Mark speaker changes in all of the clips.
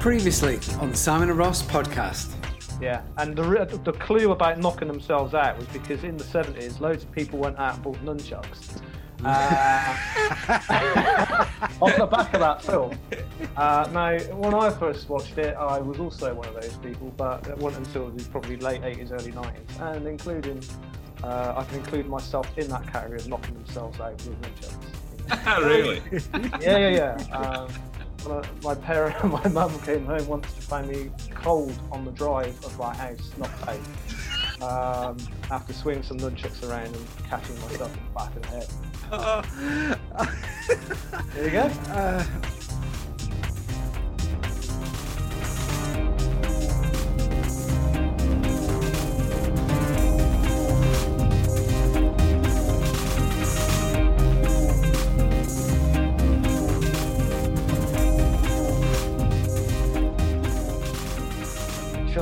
Speaker 1: Previously on the Simon and Ross podcast.
Speaker 2: Yeah, and the the clue about knocking themselves out was because in the seventies, loads of people went out and bought nunchucks. Uh, on the back of that film. Uh, now, when I first watched it, I was also one of those people, but it wasn't until the probably late eighties, early nineties, and including uh, I can include myself in that category of knocking themselves out with nunchucks.
Speaker 3: really?
Speaker 2: yeah, yeah, yeah. Um, when I- my parent, and my mum came home once to find me cold on the drive of my house, not out. Um, after swinging some nunchucks around and catching myself in the back of the head. There you go.
Speaker 1: Uh,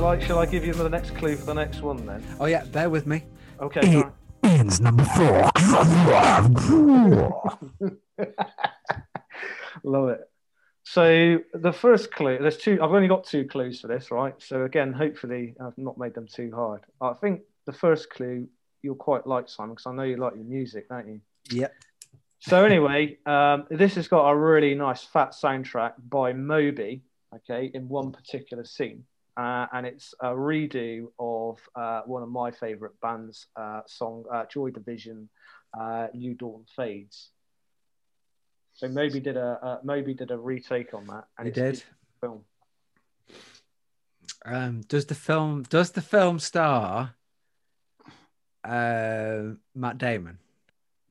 Speaker 2: I? Shall I give you the next clue for the next one then?
Speaker 1: oh yeah, bear with me.
Speaker 2: Okay. fine.
Speaker 4: Ends number four.
Speaker 2: Love it. So the first clue, there's two. I've only got two clues for this, right? So again, hopefully I've not made them too hard. I think the first clue you'll quite like, Simon, because I know you like your music, don't you?
Speaker 1: Yep.
Speaker 2: So anyway, um, this has got a really nice fat soundtrack by Moby. Okay, in one particular scene, uh, and it's a redo of uh, one of my favourite bands' uh, song, uh, Joy Division, uh, "New Dawn Fades." So Moby did a uh, Moby did a retake on that, and
Speaker 1: He
Speaker 2: it's
Speaker 1: did.
Speaker 2: film.
Speaker 1: Um, does the film does the film star uh, Matt Damon?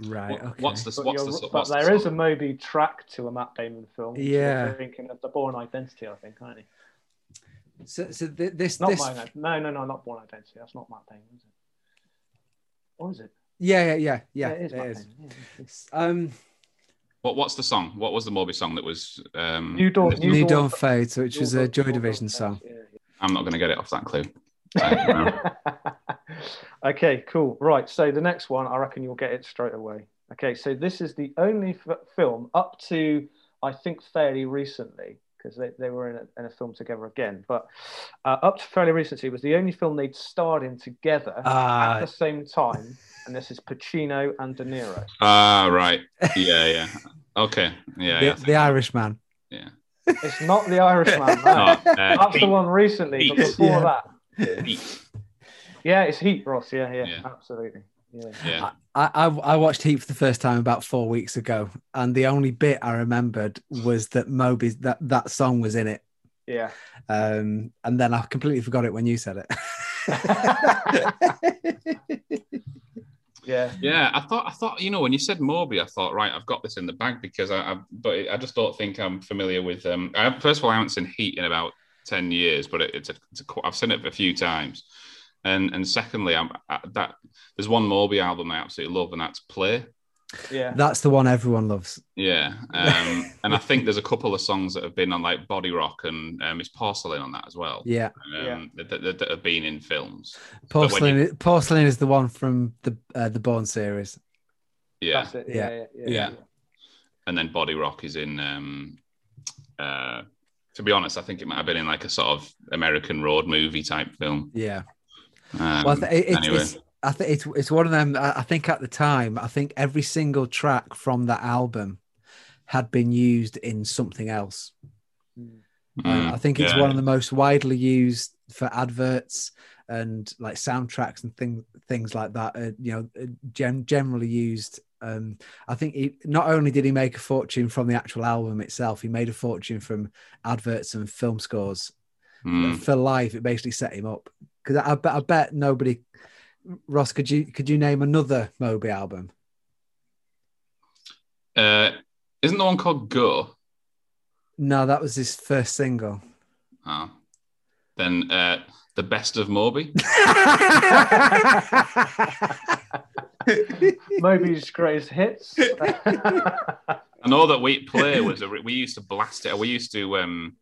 Speaker 1: Right.
Speaker 3: What-
Speaker 1: okay.
Speaker 3: What's the what's
Speaker 2: you're-
Speaker 3: the
Speaker 2: but
Speaker 3: what's
Speaker 2: there
Speaker 3: the
Speaker 2: is a? Moby track to a Matt Damon film. which you're
Speaker 1: Yeah.
Speaker 2: thinking of the Bourne Identity, I think, aren't you?
Speaker 1: So, so th- this
Speaker 2: Not
Speaker 1: this
Speaker 2: mine. No, no, no, not Bourne Identity. That's not Matt Damon, is it? Or is it?
Speaker 1: yeah yeah yeah yeah,
Speaker 2: it is
Speaker 1: it
Speaker 2: Matt
Speaker 1: is.
Speaker 2: Damon. Yeah, it is.
Speaker 1: Um,
Speaker 3: What what's the song? What was the Moby song that was? Um,
Speaker 2: New Dawn.
Speaker 3: this-
Speaker 2: New
Speaker 1: New
Speaker 2: Dawn-
Speaker 1: Dawn Fades, which was
Speaker 2: New
Speaker 1: a
Speaker 2: Dawn-
Speaker 1: Joy
Speaker 2: Dawn
Speaker 1: Division song.
Speaker 2: yeah, yeah.
Speaker 3: I'm not going to get it off that clue. Uh,
Speaker 2: okay, cool. Right. So the next one, I reckon you'll get it straight away. Okay. So this is the only f- film up to, I think, fairly recently, because they, they were in a, in a film together again, but uh, up to fairly recently was the only film they'd starred in together at
Speaker 1: Ah,
Speaker 2: the same time. And this is Pacino and De Niro.
Speaker 3: Ah, right. Yeah, yeah. Okay. Yeah,
Speaker 1: the,
Speaker 3: yeah.
Speaker 1: the Irishman.
Speaker 3: yeah.
Speaker 2: It's not The Irishman. No.
Speaker 3: No, uh,
Speaker 2: That's the one recently, but before
Speaker 1: Yeah.
Speaker 2: that.
Speaker 3: Heat.
Speaker 2: Yeah, it's Heat, Ross. Yeah, yeah,
Speaker 3: Yeah.
Speaker 2: absolutely. Yeah.
Speaker 3: Yeah.
Speaker 1: I, I I watched Heat for the first time about four weeks ago, and the only bit I remembered was that Moby's that that song was in it.
Speaker 2: Yeah.
Speaker 1: Um, and then I completely forgot it when you said it.
Speaker 2: Yeah.
Speaker 3: Yeah, I thought I thought you know when you said Moby, I thought right, I've got this in the bag because I, I but I just don't think I'm familiar with. Um, I, first of all, I haven't seen Heat in about ten years, but it, it's a, it's a qu- I've seen it a few times, and and secondly, I'm I, that there's one Moby album I absolutely love, and that's Play.
Speaker 2: Yeah.
Speaker 1: That's the one everyone loves.
Speaker 3: Yeah, um, and I think there's a couple of songs that have been on like Body Rock and um, it's Porcelain on that as well.
Speaker 1: Yeah,
Speaker 3: Um, that, that, that have been in films. But when
Speaker 1: porcelain. Porcelain is the one from the uh, the Bourne series.
Speaker 3: Yeah,
Speaker 2: That's it.
Speaker 1: Yeah.
Speaker 2: Yeah. Yeah.
Speaker 1: Yeah.
Speaker 2: yeah.
Speaker 3: and then Body Rock is in. Um, uh, to be honest, I think it might have been in like a sort of American road movie type film.
Speaker 1: Yeah.
Speaker 3: Um,
Speaker 1: Well, I th- it, it's,
Speaker 3: anyway,
Speaker 1: it's I think it's it's one of them. I think at the time, I think every single track from that album had been used in something else.
Speaker 2: Mm,
Speaker 1: I think it's
Speaker 3: yeah.
Speaker 1: one of the most widely used for adverts and like soundtracks and things things like that. Uh, you know, uh, gen- generally used. Um, I think he, not only did he make a fortune from the actual album itself, he made a fortune from adverts and film scores
Speaker 3: Mm.
Speaker 1: for life. It basically set him up because I, I bet I bet nobody. Ross, could you could you name another Moby album?
Speaker 3: Uh, isn't the one called Go?
Speaker 1: No, that was his first single.
Speaker 3: Oh. Then uh, the best of Moby.
Speaker 2: Moby's greatest hits.
Speaker 3: I know that we play was a, we used to blast it. We used to um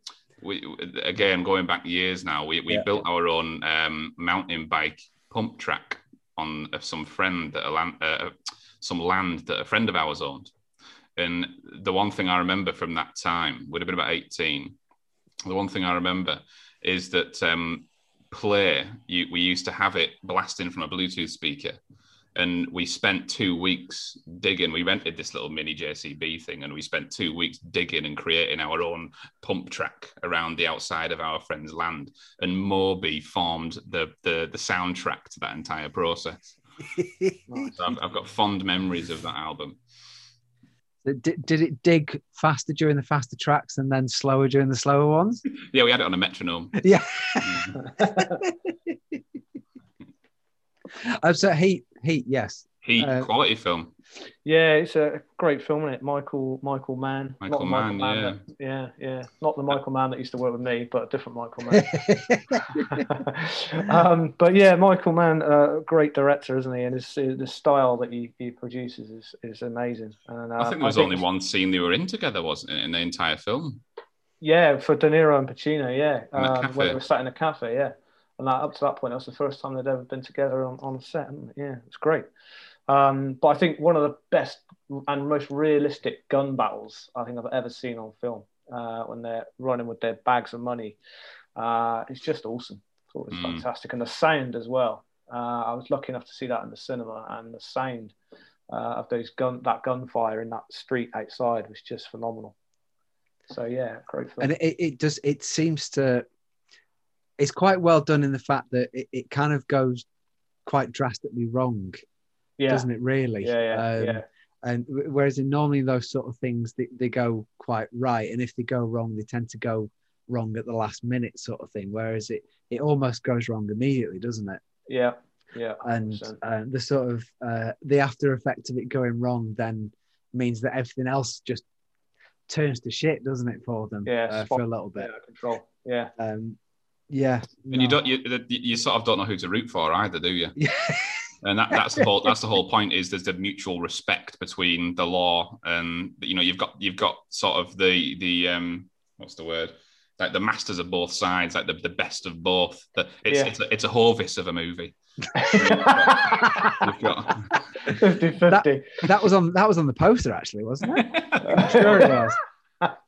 Speaker 3: we again going back years now. We we
Speaker 1: Yeah.
Speaker 3: built our own um mountain bike pump track on some friend that a land uh, some land that a friend of ours owned. And the one thing I remember from that time would have been about eighteen. the one thing I remember is that um, play you, we used to have it blasting from a Bluetooth speaker, and we spent two weeks digging. We rented this little mini JCB thing, and we spent two weeks digging and creating our own pump track around the outside of our friend's land. And Moby formed the the, the soundtrack to that entire process. so I've, I've got fond memories of that album.
Speaker 1: Did, did it dig faster during the faster tracks and then slower during the slower ones?
Speaker 3: Yeah, we had it on a metronome.
Speaker 1: Yeah. Mm-hmm. um, so heat, heat, yes.
Speaker 3: Heat,
Speaker 1: Uh,
Speaker 3: quality film.
Speaker 2: Yeah, it's a great film, isn't it? Michael Michael Mann. Not
Speaker 3: Michael
Speaker 2: the
Speaker 3: Mann,
Speaker 2: that- yeah, yeah. Not the Michael Mann that used to work with me, but a different Michael Mann. um, but yeah, Michael Mann, uh, great director, isn't he? And his, the style that he, he produces is, is amazing. And uh,
Speaker 3: I think there was only one scene they were in together, wasn't it, in the entire film?
Speaker 2: Yeah, for De Niro and Pacino, yeah.
Speaker 3: In
Speaker 2: Um, when they were sat in a cafe, yeah. And that, up to that point, that was the first time they'd ever been together on, on set. hadn't? Yeah, it's great. Um, but I think one of the best and most realistic gun battles I think I've ever seen on film uh, when they're running with their bags of money. Uh, it's just awesome. I thought it was
Speaker 3: Mm.
Speaker 2: fantastic. And the sound as well. Uh, I was lucky enough to see that in the cinema, and the sound uh, of those gun that gunfire in that street outside was just phenomenal. So yeah, great film.
Speaker 1: and it, it does it seems to it's quite well done in the fact that it, it kind of goes quite drastically wrong
Speaker 2: yeah.
Speaker 1: doesn't it really
Speaker 2: Yeah, yeah,
Speaker 1: Um,
Speaker 2: yeah.
Speaker 1: and whereas in normally those sort of things they, they go quite right and if they go wrong they tend to go wrong at the last minute sort of thing whereas it it almost goes wrong immediately doesn't it
Speaker 2: Yeah, yeah.
Speaker 1: and
Speaker 2: 100%.
Speaker 1: uh, the sort of uh, the after effect of it going wrong then means that everything else just turns to shit doesn't it for them
Speaker 2: Yeah,
Speaker 1: uh, for a little bit
Speaker 2: yeah, control. Yeah,
Speaker 1: um yeah.
Speaker 3: And you don't, you, you sort of don't know who to root for either, do you?
Speaker 1: yeah.
Speaker 3: And that, that's the whole that's the whole point is there's the mutual respect between the law and you know you've got you've got sort of the the um what's the word? Like the masters of both sides like the, the best of both. The, it's
Speaker 2: Yeah.
Speaker 3: it's, a, it's a Hovis of a movie. You've got
Speaker 2: 50 50.
Speaker 1: that was on that was on the poster actually wasn't it? I'm sure it was.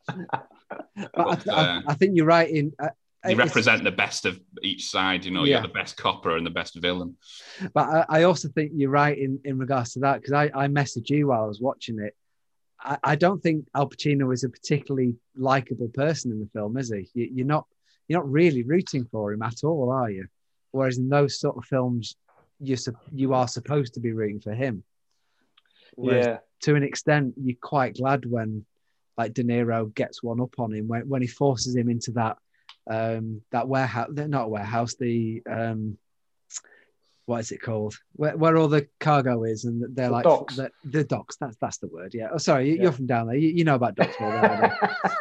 Speaker 1: But I, I,
Speaker 3: uh,
Speaker 1: I think you're right in uh,
Speaker 3: you represent the best of each side you know you
Speaker 1: Yeah.
Speaker 3: got the best copper and the best villain
Speaker 1: But I, I also think you're right in, in regards to that because I, I messaged you while I was watching it. I, I don't think Al Pacino is a particularly likable person in the film, is he? You, you're not you're not really rooting for him at all, are you? Whereas in those sort of films, you sup- you are supposed to be rooting for him. Whereas
Speaker 2: Yeah,
Speaker 1: to an extent, you're quite glad when like De Niro gets one up on him when, when he forces him into that um that warehouse not a warehouse the um what is it called where, where all the cargo is and they're
Speaker 2: The
Speaker 1: like
Speaker 2: docks.
Speaker 1: The, the docks that's that's the word yeah oh sorry
Speaker 2: Yeah.
Speaker 1: you're from down there you, you know about docks more than I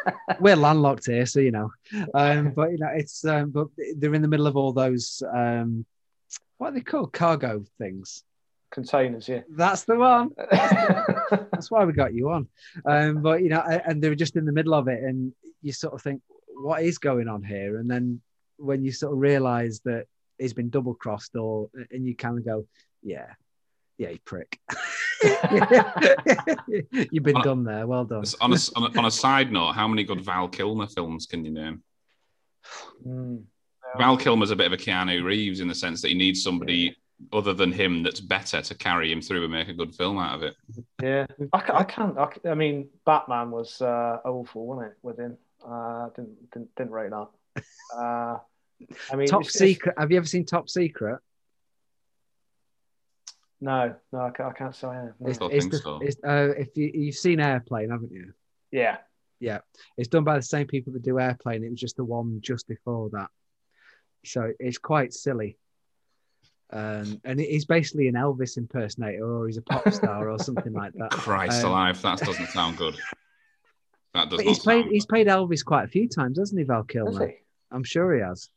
Speaker 1: do. we're landlocked here so you know um but you know it's um but they're in the middle of all those um what are they called cargo things
Speaker 2: containers, yeah.
Speaker 1: that's the one that's why we got you on. Um, but you know, and they were just in the middle of it, and you sort of think, what is going on here? And then when you sort of realise that he's been double crossed, or and you kind of go, yeah, yeah, you prick. You've been
Speaker 3: On a-
Speaker 1: done there. Well done.
Speaker 3: on a, on a on a side note how many good Val Kilmer films can you name
Speaker 2: Mm.
Speaker 3: Val Kilmer's a bit of a Keanu Reeves in the sense that he needs somebody other than him that's better to carry him through and make a good film out of it.
Speaker 2: Yeah, I, I can't. I, I mean, Batman was uh, awful, wasn't it? With him, uh, didn't, didn't didn't rate that. Uh, I mean,
Speaker 1: Top
Speaker 2: it's- it's-
Speaker 1: Secret. Have you ever seen Top Secret?
Speaker 2: No, no, I can't, I can't say I have. No.
Speaker 1: It's,
Speaker 3: don't
Speaker 1: it's
Speaker 3: think
Speaker 1: the-
Speaker 3: so.
Speaker 1: it's, uh, if you, you've seen Airplane, haven't you?
Speaker 2: Yeah,
Speaker 1: Yeah, it's done by the same people that do Airplane. It was just the one just before that, so it's quite silly. Um, and he's basically an Elvis impersonator, or he's a pop star, or something like that.
Speaker 3: Christ
Speaker 1: Um,
Speaker 3: alive, that doesn't sound good. That does
Speaker 1: But he's played
Speaker 3: sound
Speaker 1: he's played Elvis quite a few times, hasn't he, Val Kilmer?
Speaker 2: he?
Speaker 1: I'm sure he has.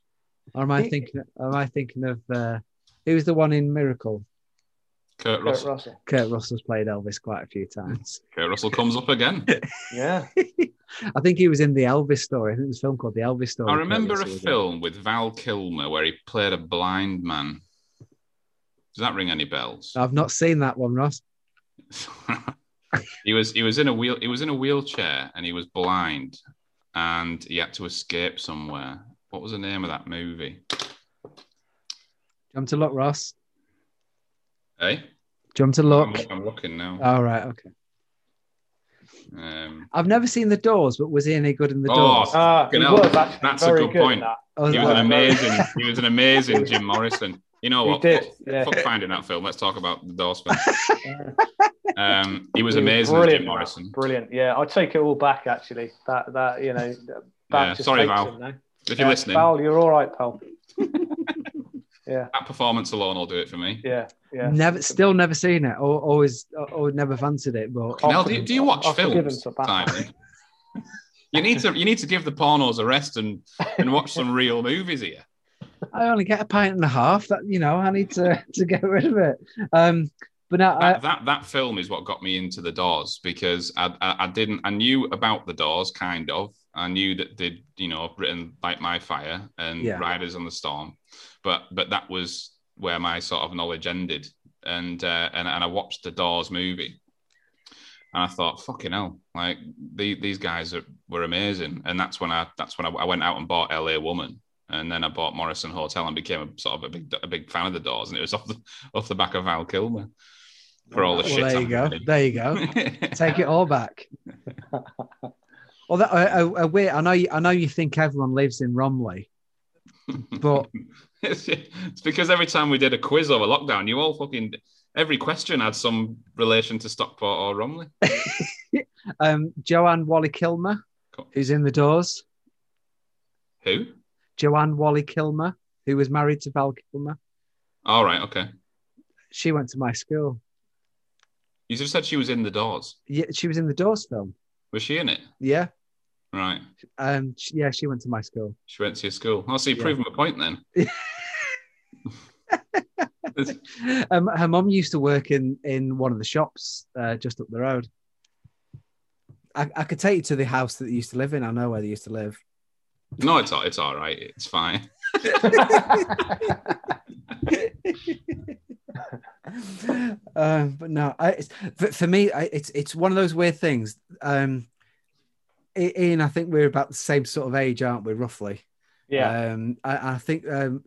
Speaker 1: Or am I
Speaker 2: He-
Speaker 1: thinking? Am I thinking of uh, who was the one in Miracle?
Speaker 3: Kurt
Speaker 2: Kurt
Speaker 3: Russell.
Speaker 2: Russell.
Speaker 1: Kurt Russell's played Elvis quite a few times.
Speaker 3: Kurt Russell comes up again.
Speaker 2: Yeah,
Speaker 1: I think he was in the Elvis story. I think there's a film called The Elvis Story.
Speaker 3: I remember a
Speaker 1: Russell was in.
Speaker 3: film with Val Kilmer where he played a blind man. Does that ring any bells?
Speaker 1: I've not seen that one, Ross.
Speaker 3: he was he was in a wheel he was in a wheelchair and he was blind and he had to escape somewhere. What was the name of that movie?
Speaker 1: Jump to lock, Ross.
Speaker 3: Hey,
Speaker 1: Jump to look.
Speaker 3: I'm, I'm looking now.
Speaker 1: All right, okay.
Speaker 3: Um,
Speaker 1: I've never seen the Doors, but was he any good in the
Speaker 3: Oh,
Speaker 1: Doors?
Speaker 2: Ah, he was actually
Speaker 3: That's a good
Speaker 2: good
Speaker 3: point.
Speaker 2: that.
Speaker 1: Oh,
Speaker 3: he was
Speaker 1: oh,
Speaker 3: an amazing. he was an amazing Jim Morrison. You know
Speaker 2: He
Speaker 3: what?
Speaker 2: did,
Speaker 3: Fuck,
Speaker 2: yeah.
Speaker 3: fuck finding that film. Let's talk about the Doors film. Um, he was
Speaker 2: He
Speaker 3: amazing as
Speaker 2: brilliant
Speaker 3: Jim. Morrison.
Speaker 2: Brilliant. Yeah, I take it all back actually. That that you know.
Speaker 3: Yeah, sorry, Val.
Speaker 2: him.
Speaker 3: If you're
Speaker 2: Yeah,
Speaker 3: listening,
Speaker 2: Val, you're all right, pal. yeah,
Speaker 3: that performance alone will do it for me.
Speaker 2: yeah, yeah.
Speaker 1: Never, still never seen it. Or always, or never fancied it. But
Speaker 3: Fucking hell, do, you, do you watch
Speaker 2: I'll
Speaker 3: films,
Speaker 2: for that.
Speaker 3: Simon? you need to you need to give the pornos a rest and and watch some real movies here.
Speaker 1: I only get a pint and a half. That you know, I need to to get rid of it. Um, but now, I,
Speaker 3: That, that that film is what got me into the Doors because I, I I didn't I knew about the Doors kind of I knew that they'd you know written Light My Fire and
Speaker 1: Yeah.
Speaker 3: Riders on the Storm, but but that was where my sort of knowledge ended and uh, and and I watched the Doors movie and I thought fucking hell like the, these guys are, were amazing and that's when I that's when I, I went out and bought L.A. Woman. And then I bought Morrison Hotel and became a sort of a big, a big fan of the Doors, and it was off the off the back of Val Kilmer for all the
Speaker 1: well,
Speaker 3: shit.
Speaker 1: there you
Speaker 3: I'm
Speaker 1: go. There you go. Take it all back. Well, that, I, I, I, wait, I know. You, I know you think everyone lives in Romiley, but
Speaker 3: it's, it's because every time we did a quiz over lockdown, you all fucking every question had some relation to Stockport or Romiley.
Speaker 1: um, Joanne Whalley Kilmer,
Speaker 3: Cool.
Speaker 1: who's in the Doors.
Speaker 3: Who?
Speaker 1: Joanne Whalley Kilmer, who was married to Val Kilmer.
Speaker 3: All right, okay.
Speaker 1: She went to my school.
Speaker 3: You just said she was in the Doors.
Speaker 1: Yeah, she was in the Doors film.
Speaker 3: Was she in it?
Speaker 1: Yeah,
Speaker 3: Right.
Speaker 1: um, she- yeah, she went to my school.
Speaker 3: She went to your school. Oh, so you
Speaker 1: Yeah.
Speaker 3: proved my point then.
Speaker 1: um, her mom used to work in in one of the shops uh, just up the road. I, I could take you to the house that they used to live in. I know where they used to live.
Speaker 3: No, it's all, it's all right. It's fine.
Speaker 1: um, but no, I, it's, for, for me, I, it's it's one of those weird things. Um, Ian, I think we're about the same sort of age, aren't we? Roughly.
Speaker 2: yeah.
Speaker 1: Um, I, I think um,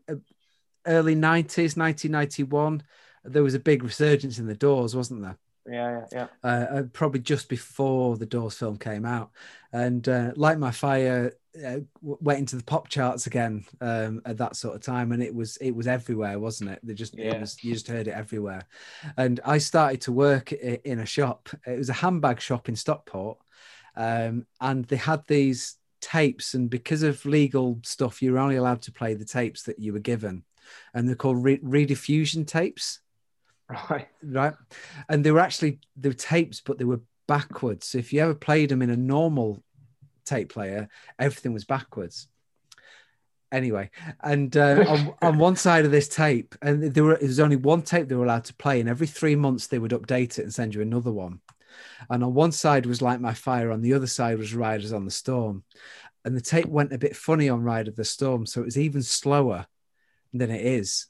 Speaker 1: early nineties, nineteen ninety one, there was a big resurgence in the Doors, wasn't there?
Speaker 2: Yeah, yeah, yeah.
Speaker 1: uh, uh, probably just before the Doors film came out, and uh, Light My Fire uh, went into the pop charts again um, at that sort of time, and it was it was everywhere, wasn't it? They just it
Speaker 2: Yeah.
Speaker 1: was, you just heard it everywhere, and I started to work in a shop. It was a handbag shop in Stockport, um, and they had these tapes, and because of legal stuff, you're only allowed to play the tapes that you were given, and they're called re- rediffusion tapes
Speaker 2: Right.
Speaker 1: right? And they were actually they were tapes, but they were backwards. So if you ever played them in a normal tape player, everything was backwards. Anyway, and uh, on, on one side of this tape, and there were there was only one tape they were allowed to play, and every three months they would update it and send you another one. And on one side was Light My Fire, on the other side was Riders on the Storm, and the tape went a bit funny on Ride of the Storm, so it was even slower than it is,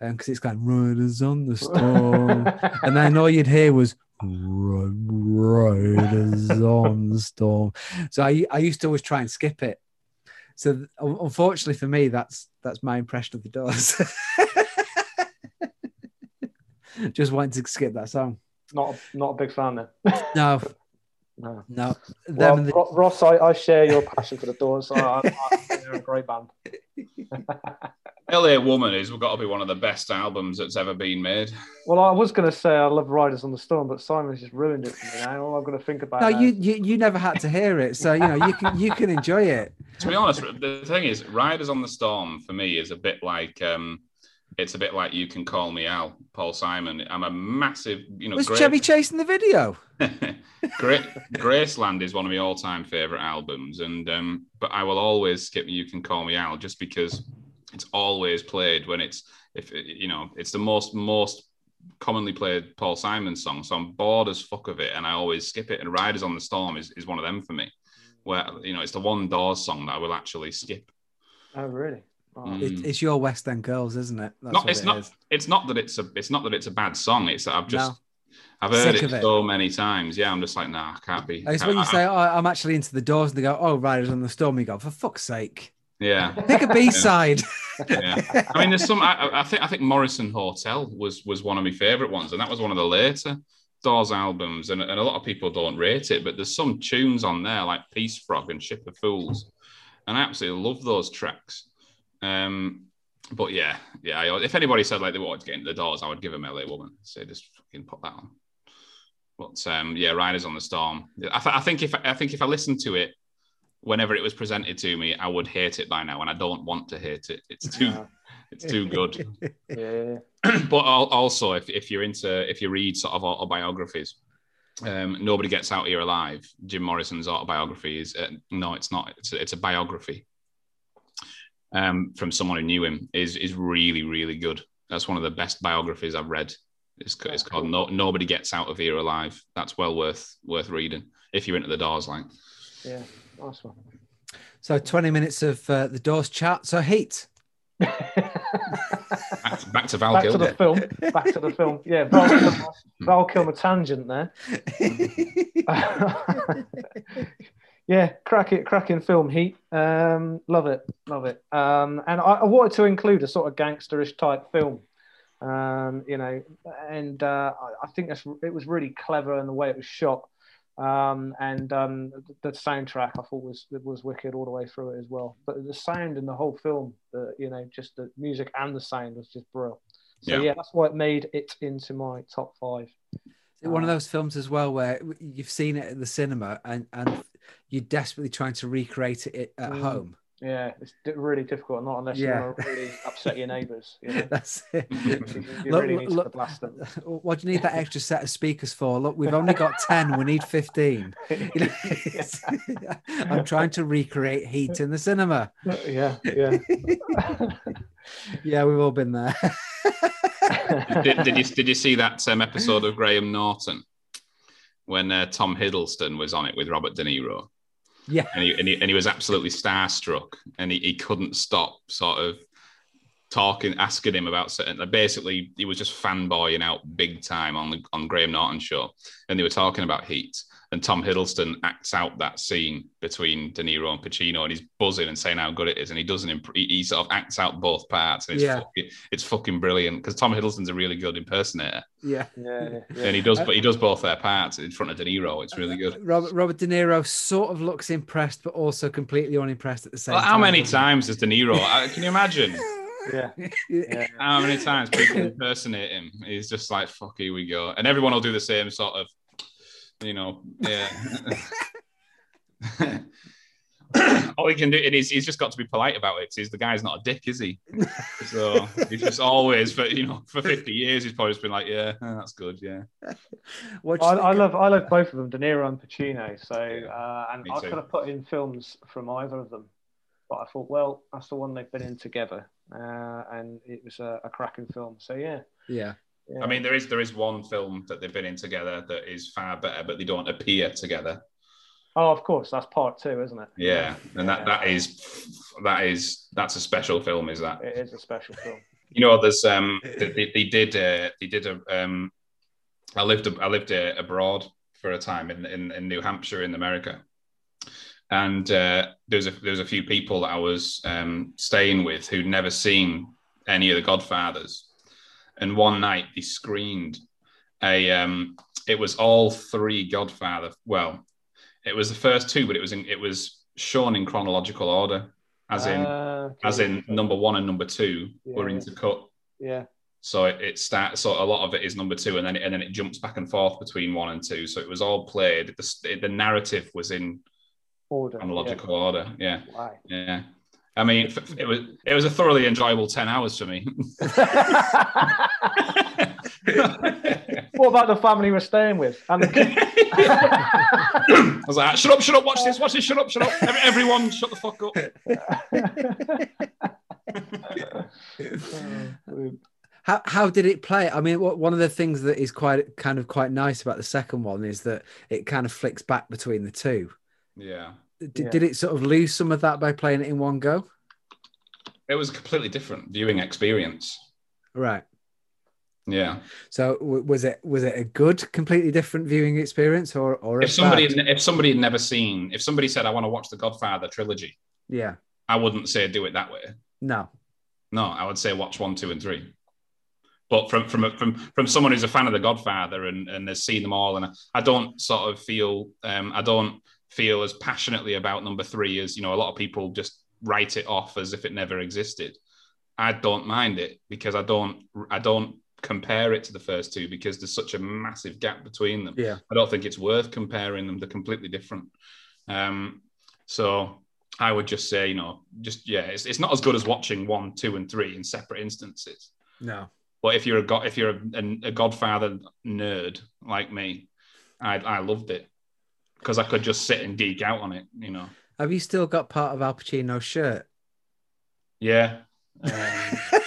Speaker 1: because it's going Riders on the Storm, and then all you'd hear was "Ri- Riders on the Storm. So I, I used to always try and skip it. So th- unfortunately for me, that's that's my impression of the Doors. Just wanted to skip that song.
Speaker 2: not a, not a big fan then.
Speaker 1: No,
Speaker 2: No.
Speaker 1: no. Them
Speaker 2: Well,
Speaker 1: the-
Speaker 2: Ross, I, I share your passion for the Doors. I, I, I they're a great band.
Speaker 3: LA Woman is got to be one of the best albums that's ever been made.
Speaker 2: Well, I was going to say I love Riders on the Storm, but Simon's just ruined it for me now. All I've got to think about
Speaker 1: no,
Speaker 2: now
Speaker 1: you, you you never had to hear it, so you know you can you can enjoy it.
Speaker 3: To be honest, the thing is, Riders on the Storm for me is a bit like um, it's a bit like you can call me Al, Paul Simon. I'm a massive, you know,
Speaker 1: Was
Speaker 3: great,
Speaker 1: Chevy Chase in the video?
Speaker 3: great Graceland is one of my all-time favorite albums, and um, but I will always skip You Can Call Me Al just because it's always played when it's if you know it's the most most commonly played Paul Simon song. So I'm bored as fuck of it, and I always skip it. And Riders on the Storm is, is one of them for me, where you know it's the one Doors song that I will actually skip.
Speaker 2: Oh, really? Oh,
Speaker 3: Mm.
Speaker 1: It, it's your West End Girls, isn't it? That's
Speaker 3: No,
Speaker 1: what
Speaker 3: it's
Speaker 1: it
Speaker 3: not.
Speaker 1: is.
Speaker 3: It's not that it's a. It's not that it's a bad song. It's that I've just. I've heard
Speaker 1: Sick
Speaker 3: it,
Speaker 1: it.
Speaker 3: so many times. Yeah, I'm just like, nah, I can't be.
Speaker 1: It's when you
Speaker 3: I-
Speaker 1: say, oh, I'm actually into the doors, and they go, oh, Riders on the Storm. You go, for fuck's sake,
Speaker 3: yeah,
Speaker 1: pick a B side.
Speaker 3: yeah. I mean, there's some. I, I- think I think Morrison Hotel was was one of my favourite ones, and that was one of the later Doors albums. And, and a lot of people don't rate it, but there's some tunes on there like Peace Frog and Ship of Fools, and I absolutely love those tracks. Um, but yeah, yeah. I, if anybody said like they wanted to get into the Doors, I would give them LA Woman. Say just fucking put that on. But um, yeah, Riders on the Storm. I, th- I think if I think if I listened to it whenever it was presented to me, I would hate it by now, and I don't want to hate it. It's too
Speaker 2: Yeah.
Speaker 3: it's too good.
Speaker 2: Yeah.
Speaker 3: but also, if, if you're into if you read sort of autobiographies, um, nobody gets out here alive. Jim Morrison's autobiography is uh, no, it's not. It's a, it's a biography um, from someone who knew him. is is really really good. That's one of the best biographies I've read. It's, ca- it's called no, "Nobody Gets Out of Here Alive." That's well worth worth reading if you're into the Doors. Like,
Speaker 2: Yeah. Nice one.
Speaker 1: So 20 minutes of uh, the Doors chat. So Heat.
Speaker 3: back to, back to Val
Speaker 2: Back to the film. Back to the film. Yeah, Val Kilmer, Val Kilmer tangent there. yeah, cracking, cracking film. Heat. Um, love it, love it. Um, and I, I wanted to include a sort of gangsterish type film. Um, you know, and uh, I, I think that's it was really clever in the way it was shot. Um, and um, the, the soundtrack I thought was it was wicked all the way through it as well. But the sound in the whole film, the, you know, just the music and the sound was just brilliant. So
Speaker 3: Yeah.
Speaker 2: yeah, that's why it made it into my top five.
Speaker 1: One of those films as well where you've seen it at the cinema and, and you're desperately trying to recreate it at
Speaker 2: Mm.
Speaker 1: home.
Speaker 2: Yeah, it's really difficult, not unless
Speaker 1: Yeah.
Speaker 2: you want to really upset your neighbours. You know?
Speaker 1: That's it.
Speaker 2: you, you
Speaker 1: Look,
Speaker 2: really need
Speaker 1: look-
Speaker 2: to blast them.
Speaker 1: What do you need that extra set of speakers for? Look, we've only got 10, we need 15. You know, I'm trying to recreate heat in the cinema.
Speaker 2: yeah, yeah.
Speaker 1: Yeah, we've all been there.
Speaker 3: did, did you did you see that um, episode of Graham Norton when uh, Tom Hiddleston was on it with Robert De Niro?
Speaker 1: Yeah.
Speaker 3: and he, and he, and he was absolutely starstruck, and he, he couldn't stop sort of talking, asking him about certain. Like basically, he was just fanboying out big time on the on Graham Norton show, and they were talking about Heat. And Tom Hiddleston acts out that scene between De Niro and Pacino, and he's buzzing and saying how good it is, and he doesn't. Imp- he, he sort of acts out both parts, and it's
Speaker 1: Yeah.
Speaker 3: fucking, it's fucking brilliant because Tom Hiddleston's a really good impersonator,
Speaker 1: Yeah.
Speaker 2: yeah, yeah.
Speaker 3: and he does, but he does both their parts in front of De Niro. It's really good.
Speaker 1: Robert Robert De Niro sort of looks impressed, but also completely unimpressed at the same
Speaker 3: Well,
Speaker 1: time.
Speaker 3: how many times has De Niro? uh, Can you imagine?
Speaker 2: yeah, yeah.
Speaker 3: How many times people impersonate him? He's just like, fuck, here we go. And everyone will do the same sort of, you know, yeah. All he can do, and he's, he's just got to be polite about it. 'cause He's the guy's not a dick, is he? So he's just always, for you know, for fifty years, he's probably just been like, yeah, eh, that's good, yeah.
Speaker 1: What
Speaker 2: I, I love I love both of them, De Niro and Pacino. So uh, and I
Speaker 3: too.
Speaker 2: could have put in films from either of them, but I thought, well, that's the one they've been in together, uh, and it was a, a cracking film. So yeah,
Speaker 1: Yeah.
Speaker 2: Yeah.
Speaker 3: I mean, there is there is one film that they've been in together that is far better, but they don't appear together.
Speaker 2: oh, of course, that's part two, isn't it?
Speaker 3: Yeah, and that that is that is that's a special film. Is that?
Speaker 2: It is a special film.
Speaker 3: You know, there's um, they, they, did uh, they did a um, I lived I lived uh, abroad for a time in, in in New Hampshire in America, and uh, there's a there's a few people that I was um, staying with who'd never seen any of the Godfathers, and one night they screened a um, it was all three Godfather. Well, it was the first two, but it was in, it was shown in chronological order, as in
Speaker 2: Uh,
Speaker 3: as in number one and number two were
Speaker 2: Yeah.
Speaker 3: intercut.
Speaker 2: yeah,
Speaker 3: So it, it starts. So a lot of it is number two, and then and then it jumps back and forth between one and two. So it was all played. The, the narrative was in
Speaker 2: order.
Speaker 3: chronological order. Yeah,
Speaker 2: Yeah. Wow.
Speaker 3: yeah. I mean, f- it was it was a thoroughly enjoyable ten hours for me.
Speaker 2: what about the family we're staying with? And the?
Speaker 3: I was like, shut up, shut up, watch this, watch this, shut up, shut up. Everyone, shut the fuck up.
Speaker 1: How how did it play? I mean, what, one of the things that is quite kind of quite nice about the second one is that it kind of flicks back between the two.
Speaker 3: Yeah,
Speaker 1: Did,
Speaker 2: Yeah.
Speaker 1: did it sort of lose some of that by playing it in one go?
Speaker 3: it was a completely different viewing experience.
Speaker 1: Right.
Speaker 3: Yeah.
Speaker 1: So w- was it was it a good, completely different viewing experience, or or
Speaker 3: If somebody
Speaker 1: bad?
Speaker 3: if somebody had never seen, if somebody said I want to watch the Godfather trilogy,
Speaker 1: Yeah.
Speaker 3: I wouldn't say do it that way.
Speaker 1: No.
Speaker 3: No, I would say watch one, two, and three. But from from from from someone who's a fan of the Godfather and, and has seen them all, and I don't sort of feel um, I don't feel as passionately about number three as you know a lot of people just write it off as if it never existed. I don't mind it because I don't I don't compare it to the first two because there's such a massive gap between them.
Speaker 1: Yeah.
Speaker 3: I don't think it's worth comparing them. They're completely different. Um, so I would just say, you know, just yeah, it's, it's not as good as watching one, two, and three in separate instances.
Speaker 1: No.
Speaker 3: But if you're a god, if you're a, a Godfather nerd like me, I I loved it because I could just sit and geek out on it. You know,
Speaker 1: Have you still got part of Al Pacino's shirt?
Speaker 3: yeah. Um, have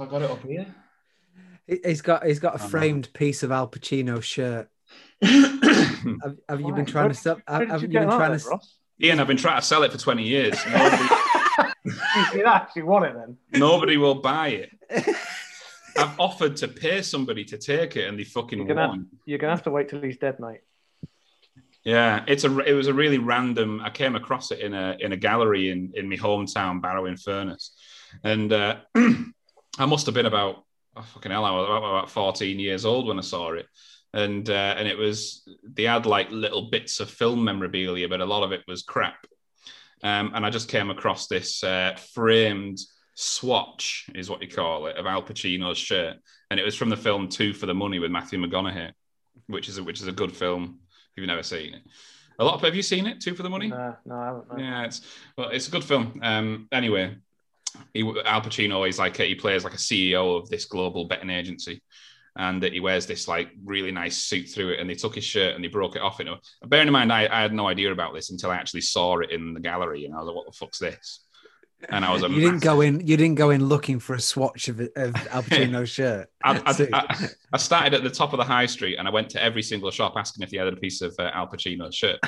Speaker 3: I got it up here?
Speaker 1: He- He's got he's got a
Speaker 3: Oh, no.
Speaker 1: framed piece of Al Pacino's shirt. Have, have you
Speaker 2: Why?
Speaker 1: been trying
Speaker 2: Where-
Speaker 1: to sell?
Speaker 2: Where
Speaker 1: Have, have
Speaker 2: you
Speaker 1: you been trying
Speaker 2: then,
Speaker 1: to?
Speaker 2: Ross?
Speaker 3: I've been trying to sell it for 20 years. Nobody,
Speaker 2: you actually want it then?
Speaker 3: nobody will buy it. I've offered to pay somebody to take it, and they fucking
Speaker 2: You're gonna,
Speaker 3: won't.
Speaker 2: you're gonna have to wait till he's dead, mate.
Speaker 3: Yeah, it's a it was a really random. I came across it in a in a gallery in in my hometown, Barrow in Furness, and uh, I must have been about oh, fucking hell. I was about, about fourteen years old when I saw it, and uh, and it was they had like little bits of film memorabilia, but a lot of it was crap. Um, and I just came across this uh, framed swatch, is what you call it, of Al Pacino's shirt, and it was from the film Two for the Money with Matthew McConaughey, which is a, which is a good film if you've never seen it. A lot of have you seen it? Two for the Money.
Speaker 2: No, no, I haven't. no.
Speaker 3: Yeah, it's well, it's a good film. Um, anyway, he, Al Pacino is like he plays like a CEO of this global betting agency, and that he wears this like really nice suit through it. And they took his shirt and they broke it off. You know, bearing in mind, I, I had no idea about this until I actually saw it in the gallery, and I was like, "What the fuck's this?" And I was a
Speaker 1: You didn't
Speaker 3: massive-
Speaker 1: go in. You didn't go in looking for a swatch of, of Al Pacino's shirt.
Speaker 3: I, I, I, I started at the top of the high street and I went to every single shop asking if they had a piece of uh, Al Pacino's shirt.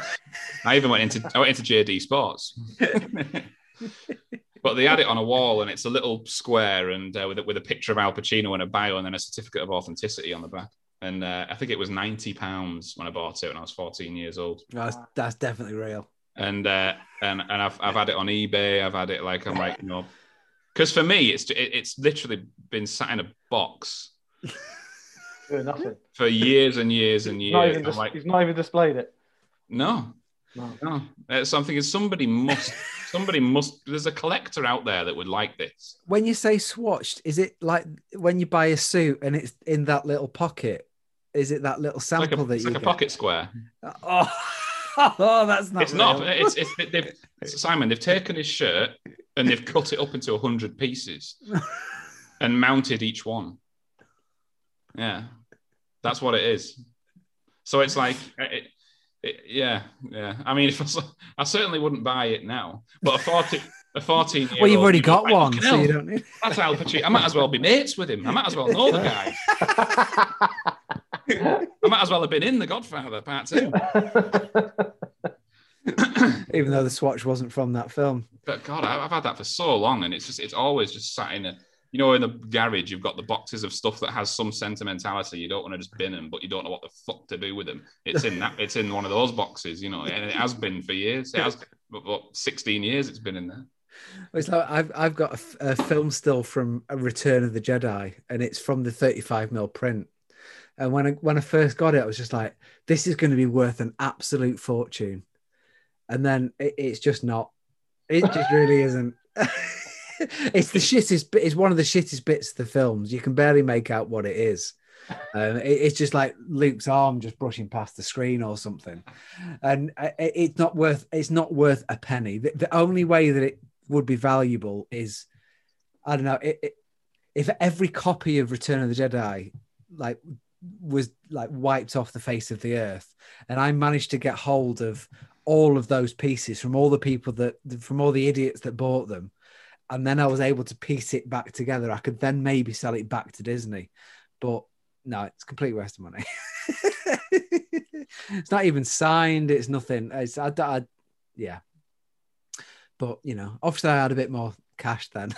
Speaker 3: I even went into I went into JD Sports, but they had it on a wall and it's a little square and uh, with a, with a picture of Al Pacino and a bio and then a certificate of authenticity on the back. And uh, I think it was ninety pounds when I bought it when I was fourteen years old.
Speaker 1: That's, that's definitely real.
Speaker 3: And uh, and and I've I've had it on eBay. I've had it like I'm like you know, because for me it's it, it's literally been sat in a box
Speaker 2: Doing nothing.
Speaker 3: for years and years and years.
Speaker 2: not, even dis-
Speaker 3: like,
Speaker 2: he's not even displayed it.
Speaker 3: no,
Speaker 2: No.
Speaker 3: no. Uh, so I'm somebody must, somebody must. There's a collector out there that would like this.
Speaker 1: When you say swatched, is it like when you buy a suit and it's in that little pocket? Is it that little
Speaker 3: It's like
Speaker 1: sample
Speaker 3: a,
Speaker 1: that
Speaker 3: it's
Speaker 1: you
Speaker 3: like a
Speaker 1: get?
Speaker 3: pocket square.
Speaker 1: Oh, oh, that's not.
Speaker 3: it's not.
Speaker 1: real.
Speaker 3: It's, it's they've, Simon. They've taken his shirt and they've cut it up into hundred pieces and mounted each one. Yeah, that's what it is. So it's like, uh, it, it, yeah, yeah. I mean, if I, s- I certainly wouldn't buy it now, but a fourteen, a fourteen.
Speaker 1: well, you've already got one, so you don't need.
Speaker 3: That's Al Pacino. I might as well be mates with him. I might as well know the guy. I might as well have been in The Godfather Part Two.
Speaker 1: Even though the swatch wasn't from that film.
Speaker 3: But God, I've had that for so long, and it's just it's always just sat in a. You know, in the garage, you've got the boxes of stuff that has some sentimentality. You don't want to just bin them, but you don't know what the fuck to do with them. It's in that. It's in one of those boxes, you know, and it has been for years. It has, what, sixteen years? It's been in there.
Speaker 1: It's like I've I've got a film still from a Return of the Jedi, and it's from the 35 mil print. And when I when I first got it, I was just like, "This is going to be worth an absolute fortune," and then it, it's just not. It just really isn't. it's the shittest. bit- It's one of the shittest bits of the films. You can barely make out what it is. Um, it- it's just like Luke's arm just brushing past the screen or something, and uh, it- it's not worth. It's not worth a penny. The, the only way that it would be valuable is, I don't know, it, it, if every copy of Return of the Jedi, like, was like wiped off the face of the earth, and I managed to get hold of all of those pieces from all the people that, from all the idiots that bought them, and then I was able to piece it back together. I could then maybe sell it back to Disney, but no, it's a complete waste of money. it's not even signed. It's nothing. It's I, I, yeah. But you know, obviously, I had a bit more cash then.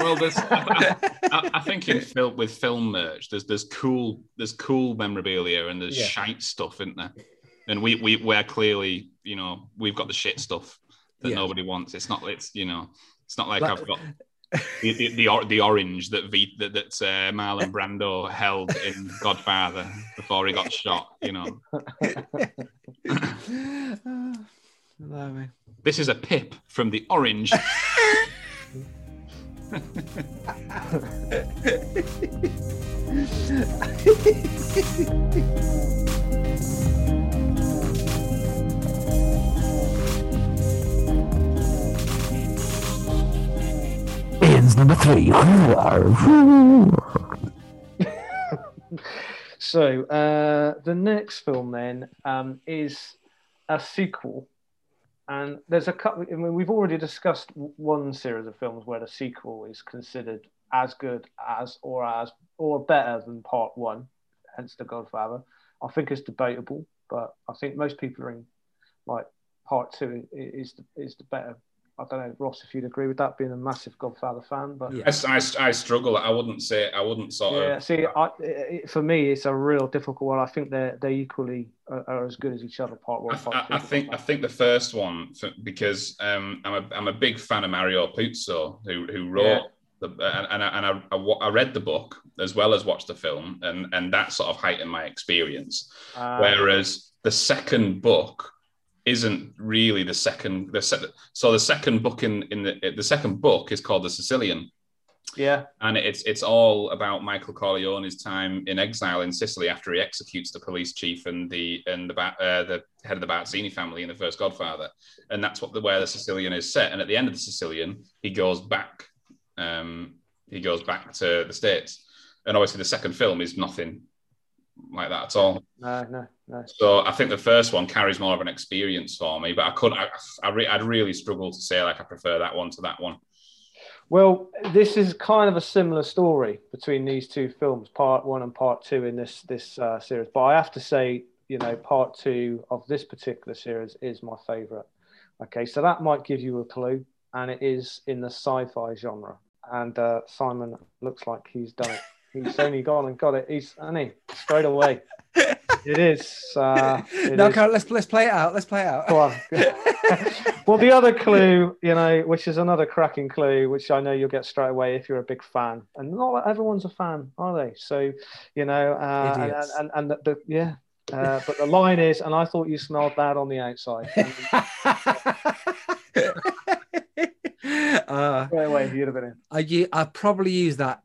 Speaker 3: Well, there's, I, I, I think in film with film merch, there's there's cool there's cool memorabilia and there's
Speaker 1: Yeah.
Speaker 3: shite stuff, isn't there? And we we we're clearly, you know, we've got the shit stuff that
Speaker 1: Yeah.
Speaker 3: nobody wants. It's not it's you know, it's not like
Speaker 1: Like-
Speaker 3: I've got the the, the, the orange that v, that, that uh, Marlon Brando held in Godfather before he got shot. You know, this is a pip from the orange.
Speaker 4: Number three.
Speaker 2: So uh, the next film then um, is a sequel, and there's a couple. I mean, we've already discussed one series of films where the sequel is considered as good as or as or better than part one, hence The Godfather. I think it's debatable, but I think most people are in like part two is the, is the better. I don't know, Ross, if you'd agree with that, being a massive Godfather fan, but
Speaker 1: Yeah.
Speaker 3: I, I, I struggle. I wouldn't say I wouldn't sort
Speaker 2: yeah,
Speaker 3: of.
Speaker 2: see, I, it, for me, it's a real difficult one. I think they're they equally are, are as good as each other. Part one,
Speaker 3: I,
Speaker 2: part
Speaker 3: I. I think I think the first one for, because um, I'm a I'm a big fan of Mario Puzo who who wrote
Speaker 2: Yeah.
Speaker 3: the and and, I, and I, I, read the book as well as watched the film and and that sort of heightened my experience.
Speaker 2: Uh,
Speaker 3: Whereas the second book isn't really the second the se- so the second book in in the the second book is called the Sicilian.
Speaker 2: Yeah,
Speaker 3: and it's it's all about Michael Corleone's time in exile in Sicily after he executes the police chief and the and the uh, the head of the Barzini family in the first Godfather, and that's what the where the Sicilian is set. And at the end of the Sicilian, he goes back, um, he goes back to the states, and obviously the second film is nothing like that at all.
Speaker 2: no, no, no.
Speaker 3: So I think the first one carries more of an experience for me, but I could I, I re, I'd really struggle to say like I prefer that one to that one.
Speaker 2: Well, this is kind of a similar story between these two films, part one and part two in this this uh, series. But I have to say, you know, part two of this particular series is my favourite. Okay, so that might give you a clue, and it is in the sci-fi genre. And uh, Simon looks like he's done it. He's only gone and got it. He's, and he straight away. It is. Uh, it
Speaker 1: no,
Speaker 2: is-
Speaker 1: let's let's play it out. Let's play it out.
Speaker 2: Well, the other clue, you know, which is another cracking clue, which I know you'll get straight away if you're a big fan, and not everyone's a fan, are they? So, you know, uh, and, and, and the, the yeah. Uh, but the line is, and I thought you smelled bad on the outside.
Speaker 1: Uh,
Speaker 2: straight away, you'd have been in.
Speaker 1: I I probably use that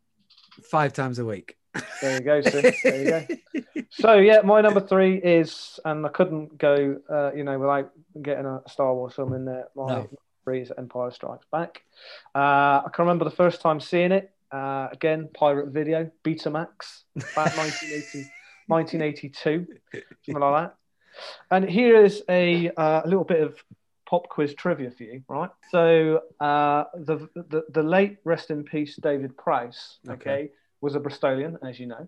Speaker 1: five times a week.
Speaker 2: There you go, Sid. There you go. So yeah, my number three is, and I couldn't go, uh, you know, without getting a Star Wars film in there. My
Speaker 1: No.
Speaker 2: three is Empire Strikes Back. Uh, I can remember the first time seeing it. Uh, again, pirate video, Betamax, about 1980, 1982, something like that. And here is a uh, little bit of pop quiz trivia for you, right? So uh, the, the the late rest in peace David Prowse, okay,
Speaker 1: Okay.
Speaker 2: was a Bristolian, as you know,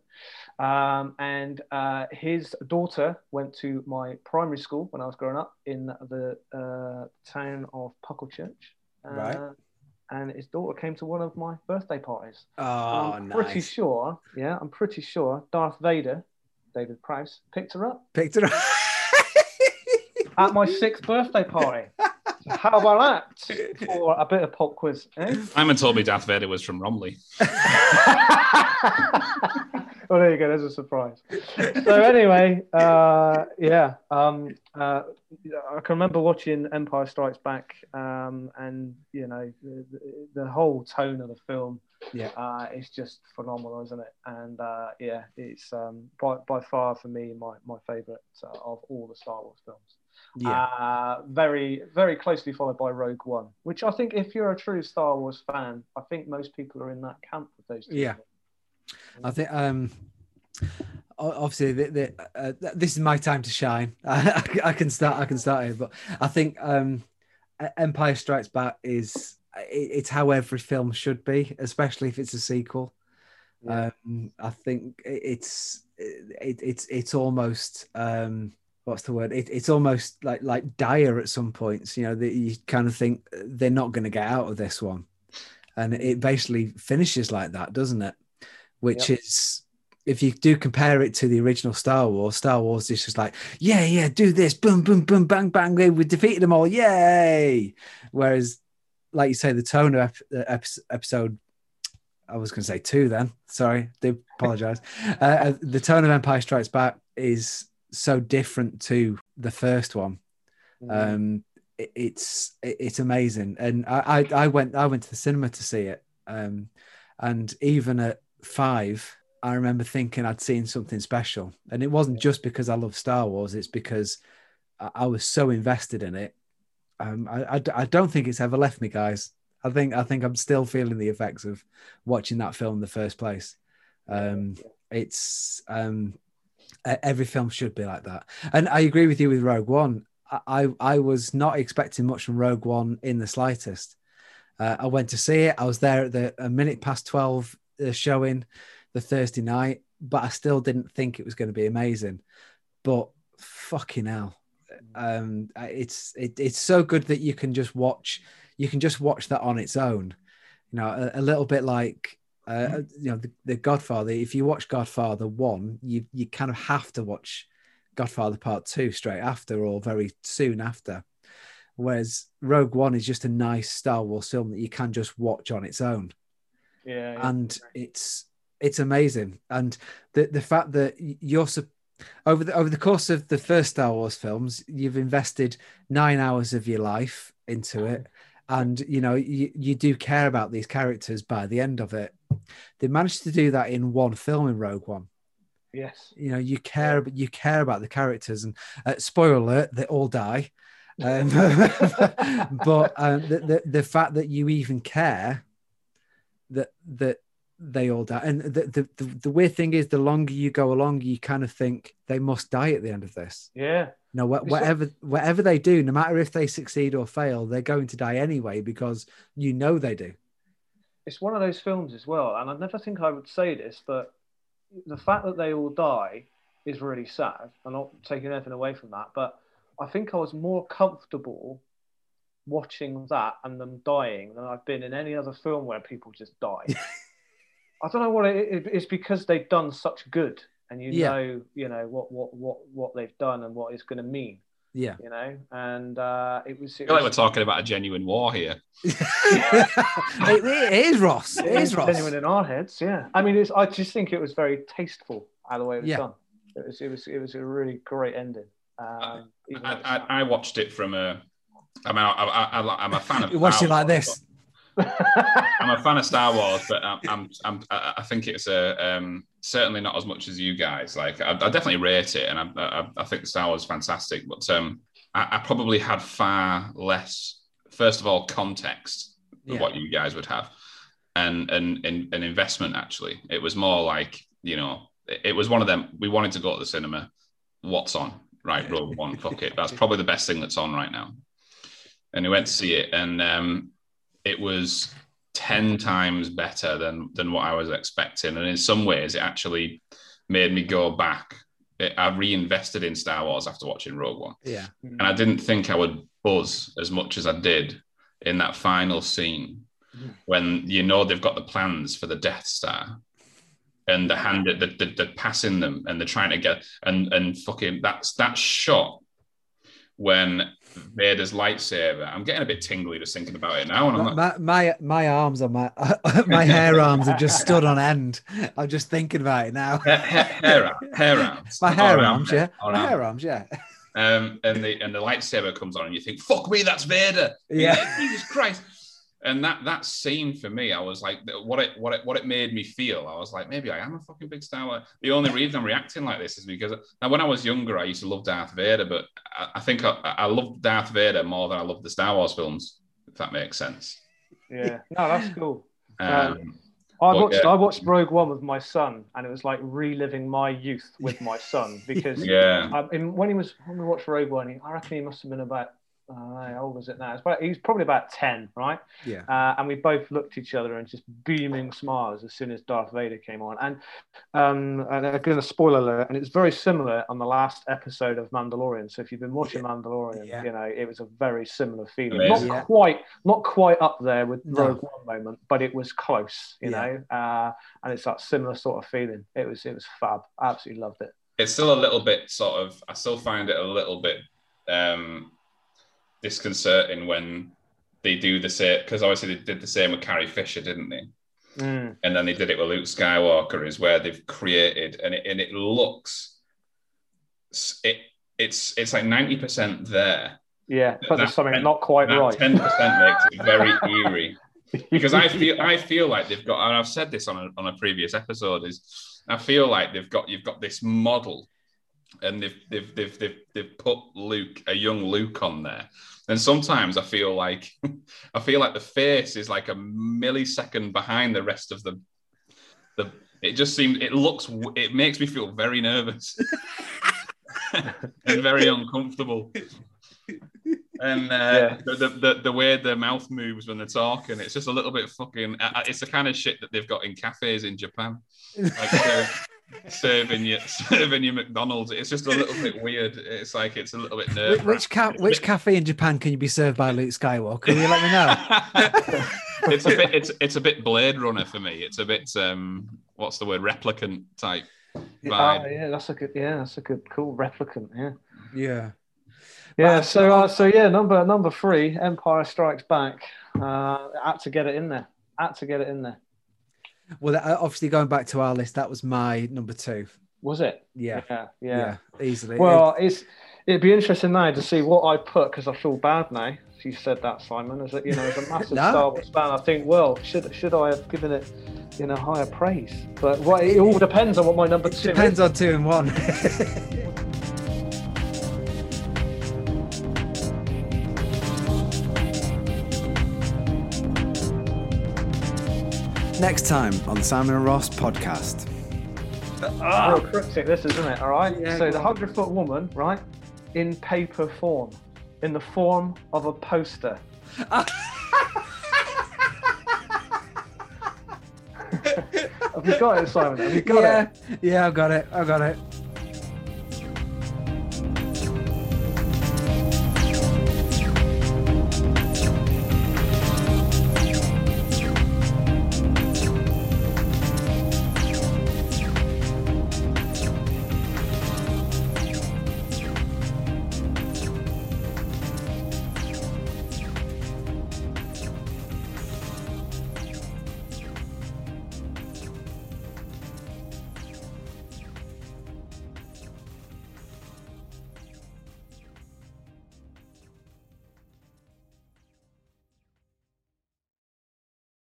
Speaker 2: um, and uh, his daughter went to my primary school when I was growing up in the uh, town of Pucklechurch. Uh,
Speaker 1: Right.
Speaker 2: And his daughter came to one of my birthday parties.
Speaker 1: Oh,
Speaker 2: I'm pretty sure, yeah, I'm pretty sure Darth Vader, David Prowse, picked her up
Speaker 1: Picked her up.
Speaker 2: at my sixth birthday party. How about that for a bit of pop quiz? Eh?
Speaker 3: Simon told me Darth Vader was from Romiley.
Speaker 2: well, there you go. There's a surprise. So anyway, uh, yeah, um, uh, I can remember watching Empire Strikes Back, um, and you know the, the, the whole tone of the film.
Speaker 1: Yeah.
Speaker 2: uh, it's just phenomenal, isn't it? And uh, yeah, it's um, by by far for me my my favourite uh, of all the Star Wars films.
Speaker 1: Yeah.
Speaker 2: Uh, very, very closely followed by Rogue One, which I think if you're a true Star Wars fan, I think most people are in that camp with those two.
Speaker 1: Yeah. I think um obviously the, the, uh, this is my time to shine. I, I can start. I can start here, but I think um Empire Strikes Back is it, it's how every film should be, especially if it's a sequel.
Speaker 2: Yeah.
Speaker 1: Um, I think it- it's it, it's it's almost um what's the word? It, it's almost like like dire at some points. You know that you kind of think they're not going to get out of this one. and it basically finishes like that, doesn't it? Which is if you do compare it to the original Star Wars, Star Wars is just like, yeah, yeah, do this, boom, boom, boom, bang, bang, we defeated them all, yay! Whereas, like you say, the tone of ep- episode, I was going to say two. Then, sorry, do apologize. uh, uh, the tone of Empire Strikes Back is so different to the first one. Mm. Um, it, it's it, it's amazing, and I, I I went I went to the cinema to see it, um, and even at five I remember thinking I'd seen something special. And it wasn't just because I love Star Wars, it's because I, I was so invested in it. Um, I, I, I, don't think it's ever left me, guys. I think I think I'm still feeling the effects of watching that film in the first place. Um, it's um, every film should be like that, and I agree with you with Rogue One. I I was not expecting much from Rogue One in the slightest. Uh, I went to see it. I was there at the a minute past twelve uh, showing the Thursday night, but I still didn't think it was going to be amazing. But fucking hell, um, it's it, it's so good that you can just watch you can just watch that on its own. You know, a, a little bit like uh, you know the, the, Godfather. If you watch Godfather one, you you kind of have to watch Godfather Part two straight after or very soon after. Whereas Rogue One is just a nice Star Wars film that you can just watch on its own.
Speaker 2: Yeah, yeah.
Speaker 1: and it's it's amazing, and the the fact that you're over the over the course of the first Star Wars films, you've invested nine hours of your life into it, and you know you, you do care about these characters by the end of it. They managed to do that in one film in Rogue One.
Speaker 2: Yes,
Speaker 1: you know you care, but you care about the characters, and uh, spoiler alert, they all die. Um, but uh, the, the the fact that you even care that that they all die. And the, the, the, the, weird thing is, the longer you go along, you kind of think they must die at the end of this.
Speaker 2: Yeah.
Speaker 1: No, wh- whatever whatever they do, no matter if they succeed or fail, they're going to die anyway because you know they do.
Speaker 2: It's one of those films as well, and I never think I would say this, but the fact that they all die is really sad. I'm not taking anything away from that, but I think I was more comfortable watching that and them dying than I've been in any other film where people just die. I don't know what it, it, it's because they've done such good, and you yeah. know, you know what what what what they've done and what it's going to mean.
Speaker 1: Yeah,
Speaker 2: you know, and uh, it was.
Speaker 3: It I feel was, like we're talking about a genuine war here.
Speaker 1: it, it is Ross. It, it is Ross.
Speaker 2: Genuine in our heads, yeah. I mean, it's, I just think it was very tasteful how the way it was
Speaker 1: yeah.
Speaker 2: done. It was, it was, it was a really great ending. Um,
Speaker 3: I, I, I, watched it from a. I mean, I, I, am a fan of.
Speaker 1: You watched it like this.
Speaker 3: I'm a fan of Star Wars, but I'm, I'm, I'm i think it's a um, certainly not as much as you guys. Like, I, I definitely rate it, and I, I, I, think Star Wars is fantastic. But um, I, probably had far less, first of all, context yeah. what you guys would have, and, and and an investment. Actually, it was more like you know, it, it was one of them. We wanted to go to the cinema. What's on? Right, Rogue One. Fuck it. That's probably the best thing that's on right now. And we went to see it, and um, it was 10 times better than than what I was expecting. And in some ways, it actually made me go back. It, I reinvested in Star Wars after watching Rogue One.
Speaker 1: Yeah.
Speaker 3: And I didn't think I would buzz as much as I did in that final scene when you know they've got the plans for the Death Star and the hand that they're, they're passing them and they're trying to get and and fucking that's that shot when Vader's lightsaber. I'm getting a bit tingly just thinking about it now. And
Speaker 1: I'm my, my, my arms are my my hair arms have just stood on end. I'm just thinking about it now.
Speaker 3: hair, hair, hair arms.
Speaker 1: My hair arms, yeah. My hair arms, yeah.
Speaker 3: Um, and the and the lightsaber comes on, and you think, "Fuck me, that's Vader!"
Speaker 1: Yeah,
Speaker 3: Jesus Christ and that that scene for me, I was like, what it what it what it made me feel. I was like, maybe I am a fucking big Star Wars. The only reason I'm reacting like this is because now when I was younger, I used to love Darth Vader, but I, I think I, I loved Darth Vader more than I loved the Star Wars films. If that makes sense.
Speaker 2: Yeah, no, that's cool. Um, um, I watched yeah. I watched Rogue One with my son, and it was like reliving my youth with my son because
Speaker 3: yeah,
Speaker 2: when he was when we watched Rogue One, I reckon he must have been about uh, how old was it now? It's about, he's probably about 10, right?
Speaker 1: Yeah.
Speaker 2: Uh, and we both looked at each other and just beaming smiles as soon as Darth Vader came on. And, um, and again, a spoiler alert, and it's very similar on the last episode of Mandalorian. So if you've been watching Mandalorian,
Speaker 1: Yeah.
Speaker 2: you know it was a very similar feeling.
Speaker 3: Amazing.
Speaker 2: Not
Speaker 1: Yeah.
Speaker 2: quite, not quite up there with
Speaker 1: No.
Speaker 2: Rogue One moment, but it was close, you
Speaker 1: Yeah.
Speaker 2: know. Uh, and it's that similar sort of feeling. It was, it was fab. I Absolutely loved it.
Speaker 3: it's still a little bit sort of I still find it a little bit um disconcerting when they do the same because obviously they did the same with Carrie Fisher, didn't they?
Speaker 2: Mm.
Speaker 3: And then they did it with Luke Skywalker, is where they've created and it and it looks it it's it's like ninety percent there.
Speaker 2: Yeah, but there's
Speaker 3: That-
Speaker 2: something not quite right.
Speaker 3: ten percent makes it very eerie. because I feel I feel like they've got, and I've said this on a, on a previous episode, is I feel like they've got you've got this model, and they've they've they've they've, they've put Luke, a young Luke, on there. And sometimes I feel like I feel like the face is like a millisecond behind the rest of the the. It just seems it looks it makes me feel very nervous and very uncomfortable. And uh,
Speaker 2: Yeah.
Speaker 3: the, the, the way their mouth moves when they're talking, it's just a little bit fucking. uh, It's the kind of shit that they've got in cafes in Japan, like serve, serving you serving you McDonald's. It's just a little bit weird. It's like it's a little bit
Speaker 1: Which,
Speaker 3: nerve.
Speaker 1: which, ca- which cafe in Japan can you be served by Luke Skywalker? Can you let me know?
Speaker 3: it's a bit it's it's a bit Blade Runner for me. It's a bit um what's the word replicant type
Speaker 2: Oh,
Speaker 3: vibe.
Speaker 2: yeah, that's a good. Yeah, that's a good, cool replicant. Yeah.
Speaker 1: Yeah.
Speaker 2: Yeah. So, uh, so yeah, number number three, Empire Strikes Back. Uh, had to get it in there. Had to get it in there.
Speaker 1: Well, obviously going back to our list, that was my number two.
Speaker 2: Was it?
Speaker 1: Yeah.
Speaker 2: Yeah.
Speaker 1: Yeah.
Speaker 2: Yeah.
Speaker 1: easily.
Speaker 2: Well, it's it'd be interesting now to see what I put because I feel bad now. You said that, Simon. As a you know, as a massive
Speaker 1: No.
Speaker 2: Star Wars fan, I think, well, should should I have given it, you know, higher praise? But what it all depends on what my number two
Speaker 1: depends
Speaker 2: is.
Speaker 1: on two and one. Next time on Simon and Ross podcast.
Speaker 2: Ah, real cryptic, this isn't it? All right.
Speaker 1: Yeah,
Speaker 2: so the hundred foot woman, right, in paper form, in the form of a poster. Have you got it, Simon? Have you got
Speaker 1: yeah,
Speaker 2: it?
Speaker 1: yeah, I've got it. I've got it.